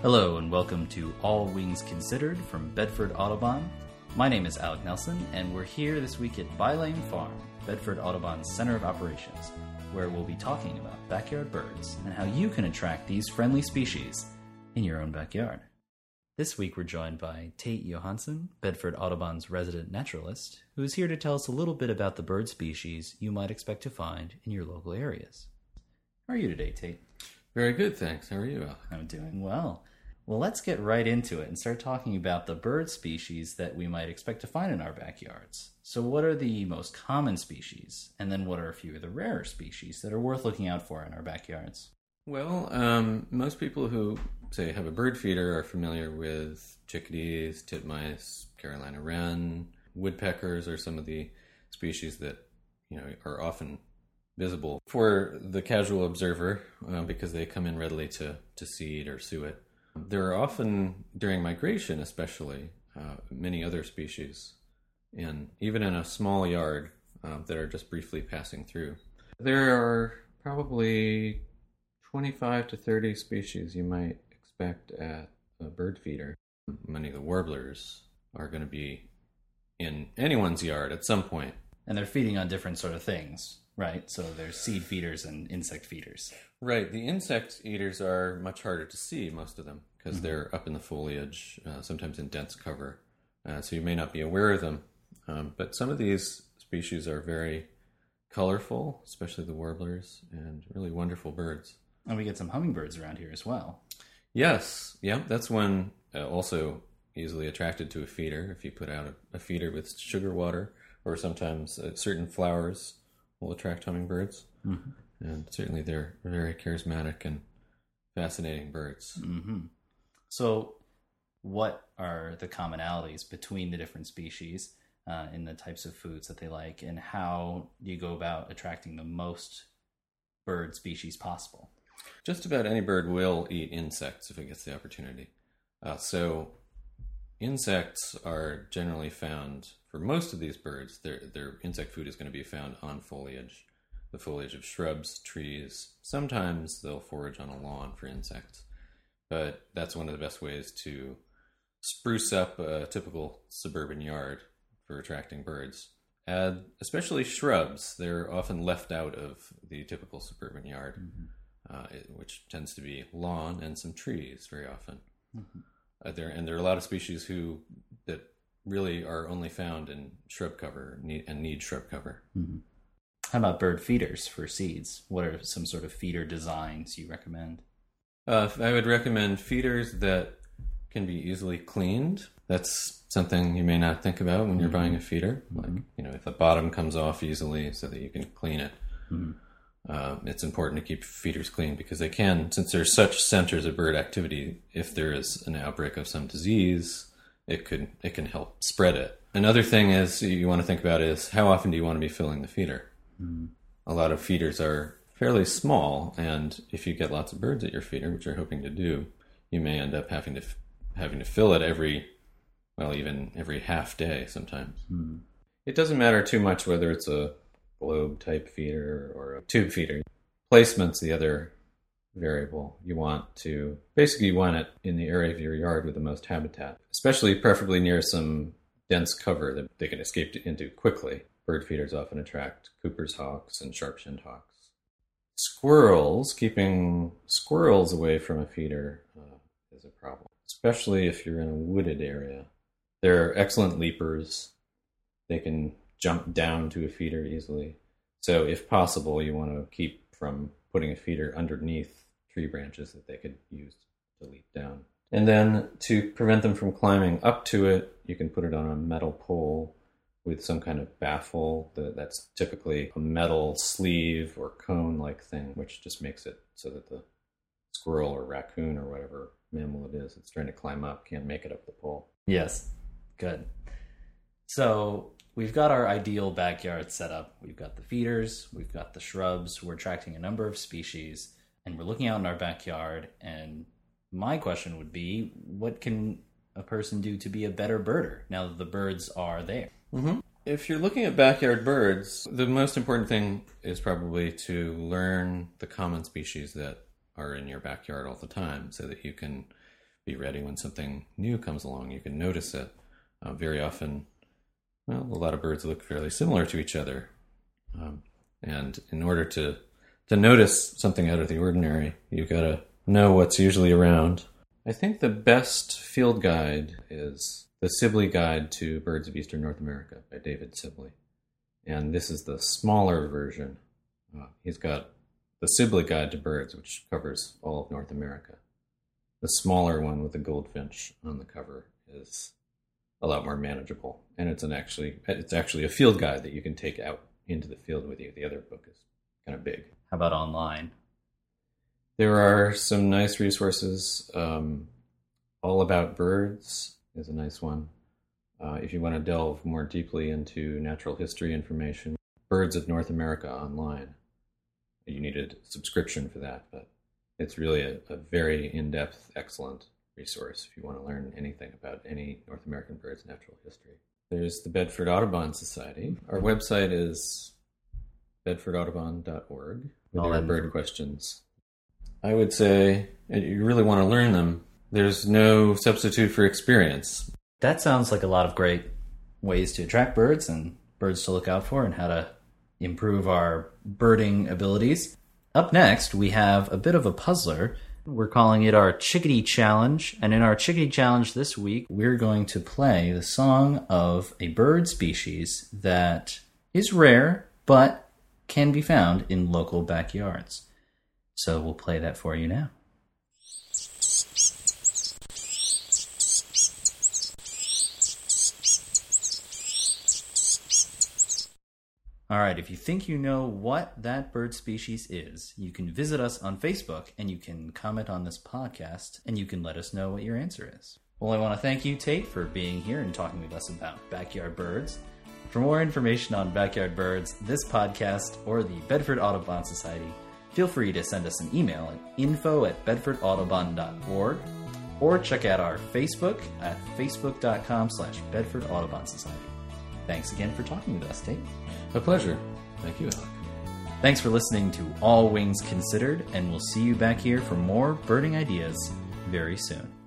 Hello and welcome to All Wings Considered from Bedford Audubon. My name is Alec Nelson, and we're here this week at Bylane Farm, Bedford Audubon's Center of Operations, where we'll be talking about backyard birds and how you can attract these friendly species in your own backyard. This week we're joined by Tait Johansson, Bedford Audubon's resident naturalist, who is here to tell us a little bit about the bird species you might expect to find in your local areas. How are you today, Tait? Very good, thanks. How are you, Alec? I'm doing well. Well, let's get right into it and start talking about the bird species that we might expect to find in our backyards. So, what are the most common species? And then, what are a few of the rarer species that are worth looking out for in our backyards? Well, um, most people who say have a bird feeder are familiar with chickadees, titmice, Carolina wren, woodpeckers are some of the species that you know are often visible for the casual observer uh, because they come in readily to to seed or suet. There are often, during migration especially, uh, many other species, and even in a small yard uh, that are just briefly passing through. There are probably 25 to 30 species you might expect at a bird feeder. Many of the warblers are going to be in anyone's yard at some point. And they're feeding on different sort of things, right? So there's seed feeders and insect feeders. Right. The insect eaters are much harder to see, most of them, because mm-hmm. they're up in the foliage, uh, sometimes in dense cover. Uh, so you may not be aware of them. Um, but some of these species are very colorful, especially the warblers, and really wonderful birds. And we get some hummingbirds around here as well. Yes. Yeah. That's one uh, also easily attracted to a feeder. If you put out a, a feeder with sugar water, or sometimes uh, certain flowers will attract hummingbirds. Mm-hmm and certainly they're very charismatic and fascinating birds. Mm-hmm. So, what are the commonalities between the different species uh, in the types of foods that they like, and how do you go about attracting the most bird species possible? Just about any bird will eat insects if it gets the opportunity. Uh, so, insects are generally found for most of these birds. Their their insect food is going to be found on foliage the foliage of shrubs, trees. Sometimes they'll forage on a lawn for insects, but that's one of the best ways to spruce up a typical suburban yard for attracting birds. Add especially shrubs; they're often left out of the typical suburban yard, mm-hmm. uh, which tends to be lawn and some trees very often. Mm-hmm. Uh, there and there are a lot of species who that really are only found in shrub cover and need shrub cover. Mm-hmm. How about bird feeders for seeds? What are some sort of feeder designs you recommend? Uh, I would recommend feeders that can be easily cleaned. That's something you may not think about when you're mm-hmm. buying a feeder. Like, mm-hmm. you know, if the bottom comes off easily so that you can clean it. Mm-hmm. Uh, it's important to keep feeders clean because they can, since they're such centers of bird activity, if there is an outbreak of some disease, it could it can help spread it. Another thing is you want to think about is how often do you want to be filling the feeder? Mm. A lot of feeders are fairly small, and if you get lots of birds at your feeder, which you're hoping to do, you may end up having to f- having to fill it every, well, even every half day sometimes. Mm. It doesn't matter too much whether it's a globe type feeder or a tube feeder. Placement's the other variable. You want to basically you want it in the area of your yard with the most habitat, especially preferably near some dense cover that they can escape into quickly. Bird feeders often attract Cooper's hawks and sharp-shinned hawks. Squirrels, keeping squirrels away from a feeder uh, is a problem, especially if you're in a wooded area. They're excellent leapers. They can jump down to a feeder easily. So, if possible, you want to keep from putting a feeder underneath tree branches that they could use to leap down. And then to prevent them from climbing up to it, you can put it on a metal pole with some kind of baffle that's typically a metal sleeve or cone like thing, which just makes it so that the squirrel or raccoon or whatever mammal it is that's trying to climb up can't make it up the pole. Yes, good. So we've got our ideal backyard set up. We've got the feeders, we've got the shrubs, we're attracting a number of species, and we're looking out in our backyard. And my question would be what can a person do to be a better birder now that the birds are there? Mm-hmm. If you're looking at backyard birds, the most important thing is probably to learn the common species that are in your backyard all the time so that you can be ready when something new comes along. You can notice it. Uh, very often, well, a lot of birds look fairly similar to each other. Um, and in order to to notice something out of the ordinary, you've got to know what's usually around. I think the best field guide is the Sibley Guide to Birds of Eastern North America by David Sibley. And this is the smaller version. Uh, he's got the Sibley Guide to Birds, which covers all of North America. The smaller one with the goldfinch on the cover is a lot more manageable, and it's an actually it's actually a field guide that you can take out into the field with you. The other book is kind of big. How about online? There are some nice resources. Um, All About Birds is a nice one. Uh, if you want to delve more deeply into natural history information, Birds of North America online. You need a subscription for that, but it's really a, a very in depth, excellent resource if you want to learn anything about any North American bird's natural history. There's the Bedford Audubon Society. Our website is bedfordaudubon.org with All that bird questions. I would say, and you really want to learn them, there's no substitute for experience. That sounds like a lot of great ways to attract birds and birds to look out for and how to improve our birding abilities. Up next, we have a bit of a puzzler. We're calling it our Chickadee Challenge. And in our Chickadee Challenge this week, we're going to play the song of a bird species that is rare but can be found in local backyards. So we'll play that for you now. All right, if you think you know what that bird species is, you can visit us on Facebook and you can comment on this podcast and you can let us know what your answer is. Well, I want to thank you, Tait, for being here and talking with us about backyard birds. For more information on backyard birds, this podcast, or the Bedford Audubon Society, feel free to send us an email at info at bedfordaudubon.org or check out our Facebook at facebook.com slash Bedford Audubon Society. Thanks again for talking with us, Tait. A pleasure. Thank you, Alec. Thanks for listening to All Wings Considered, and we'll see you back here for more birding ideas very soon.